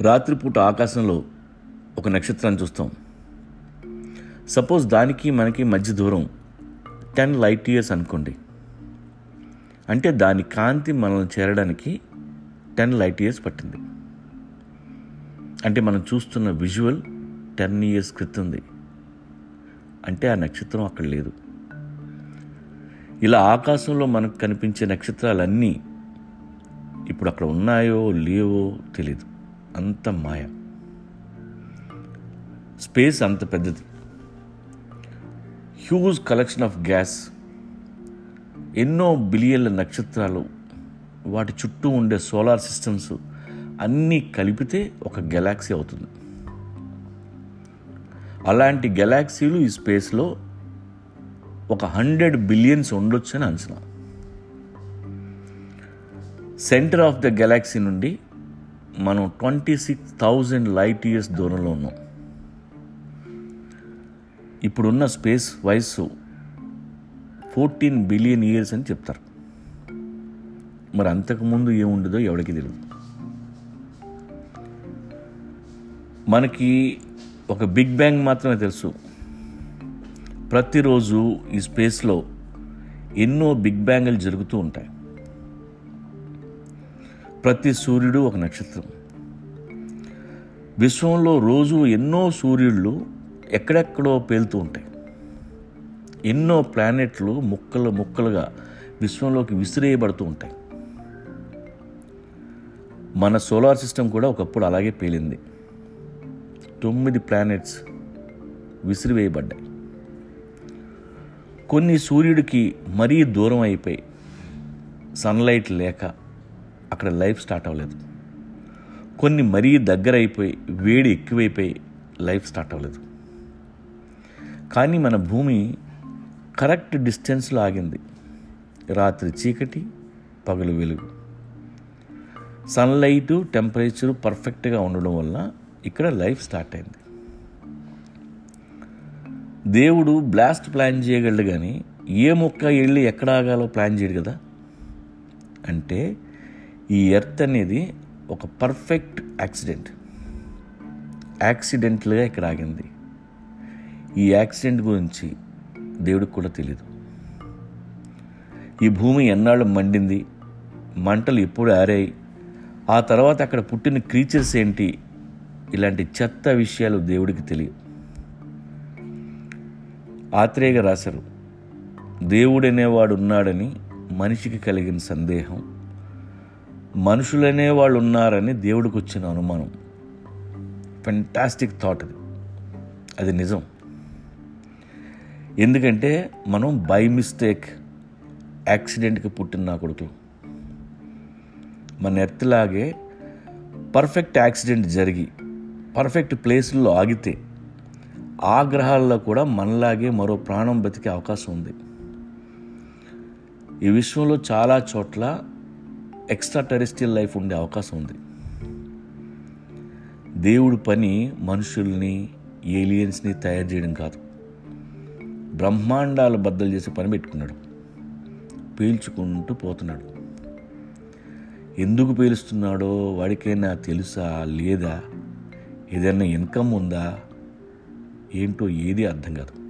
రాత్రిపూట ఆకాశంలో ఒక నక్షత్రాన్ని చూస్తాం. సపోజ్ దానికి మనకి మధ్య దూరం టెన్ లైట్ ఇయర్స్ అనుకోండి. అంటే దాని కాంతి మనల్ని చేరడానికి టెన్ లైట్ ఇయర్స్ పట్టింది. అంటే మనం చూస్తున్న విజువల్ టెన్ ఇయర్స్ క్రితంది. అంటే ఆ నక్షత్రం అక్కడ లేదు. ఇలా ఆకాశంలో మనకు కనిపించే నక్షత్రాలన్నీ ఇప్పుడు అక్కడ ఉన్నాయో లేవో తెలియదు అంత మాయ. స్పేస్ అంత పెద్దది. Huge collection of gas. ఎన్నో బిలియన్ల నక్షత్రాలు. వాటి చుట్టూ ఉండే సోలార్ సిస్టమ్స్ అన్నీ కలిపితే ఒక గెలాక్సీ అవుతుంది. అలాంటి గెలాక్సీలు ఈ స్పేస్లో ఒక హండ్రెడ్ బిలియన్స్ ఉండొచ్చని అంచనా. సెంటర్ ఆఫ్ ద గెలాక్సీ నుండి మనం twenty six thousand light years దూరంలో ఉన్నాం. ఇప్పుడున్న స్పేస్ వయస్సు ఫోర్టీన్ బిలియన్ ఇయర్స్ అని చెప్తారు. మరి అంతకుముందు ఏముండదో ఎవరికి తెలియదు మనకి ఒక బిగ్ బ్యాంగ్ మాత్రమే తెలుసు. ప్రతిరోజు ఈ స్పేస్లో ఎన్నో బిగ్ బ్యాంగ్లు జరుగుతూ ఉంటాయి. ప్రతి సూర్యుడు ఒక నక్షత్రం. విశ్వంలో రోజు ఎన్నో సూర్యుళ్ళు ఎక్కడెక్కడో పేలుతూ ఉంటాయి. ఎన్నో ప్లానెట్లు ముక్కలు ముక్కలుగా విశ్వంలోకి విసిరేయబడుతూ ఉంటాయి. మన సోలార్ సిస్టమ్ కూడా ఒకప్పుడు అలాగే పేలింది. తొమ్మిది ప్లానెట్స్ విసిరివేయబడ్డాయి. కొన్ని సూర్యుడికి మరీ దూరం అయిపోయి సన్లైట్ లేక అక్కడ లైఫ్ స్టార్ట్ అవ్వలేదు. కొన్ని మరీ దగ్గర అయిపోయి వేడి ఎక్కువైపోయి లైఫ్ స్టార్ట్ అవ్వలేదు. కానీ మన భూమి కరెక్ట్ డిస్టెన్స్లో ఆగింది. రాత్రి చీకటి పగలు వెలుగు. సన్లైటు టెంపరేచరు పర్ఫెక్ట్గా ఉండడం వల్ల ఇక్కడ లైఫ్ స్టార్ట్ అయింది. దేవుడు బ్లాస్ట్ ప్లాన్ చేయగలడు కానీ ఏ మొక్క వెళ్ళి ఎక్కడ ఆగాలో ప్లాన్ చేయడు కదా? అంటే ఈ ఎర్త్ అనేది ఒక పర్ఫెక్ట్ యాక్సిడెంట్. యాక్సిడెంట్లుగా ఇక్కడ ఆగింది. ఈ యాక్సిడెంట్ గురించి దేవుడికి కూడా తెలియదు ఈ భూమి ఎన్నాళ్ళు మండింది? మంటలు ఎప్పుడు ఆరాయి? ఆ తర్వాత అక్కడ పుట్టిన క్రీచర్స్ ఏంటి? ఇలాంటి చెత్త విషయాలు దేవుడికి తెలియదు ఆత్రేయగా రాశారు దేవుడనేవాడు ఉన్నాడని మనిషికి కలిగిన సందేహం మనుషులనే వాళ్ళు ఉన్నారని దేవుడికి వచ్చిన అనుమానం. ఫెంటాస్టిక్ థాట్ అది. అది నిజం. ఎందుకంటే మనం బై మిస్టేక్ యాక్సిడెంట్కి పుట్టిన నా కొడుకులు. మన ఎర్త్లాగే పర్ఫెక్ట్ యాక్సిడెంట్ జరిగి పర్ఫెక్ట్ ప్లేస్లో ఆగితే ఆ గ్రహాల్లో కూడా మనలాగే మరో ప్రాణం బతికే అవకాశం ఉంది. ఈ విశ్వంలో చాలా చోట్ల ఎక్స్ట్రా టెరిస్టియల్ లైఫ్ ఉండే అవకాశం ఉంది. దేవుడు పని మనుషుల్ని ఏలియన్స్ని తయారు చేయడం కాదు. బ్రహ్మాండాలు బద్దలు చేసి పని పెట్టుకున్నాడు. పీల్చుకుంటూ పోతున్నాడు. ఎందుకు పీలుస్తున్నాడో వాడికైనా తెలుసా లేదా? ఏదైనా ఇన్కమ్ ఉందా? ఏంటో ఏది అర్థం కాదు.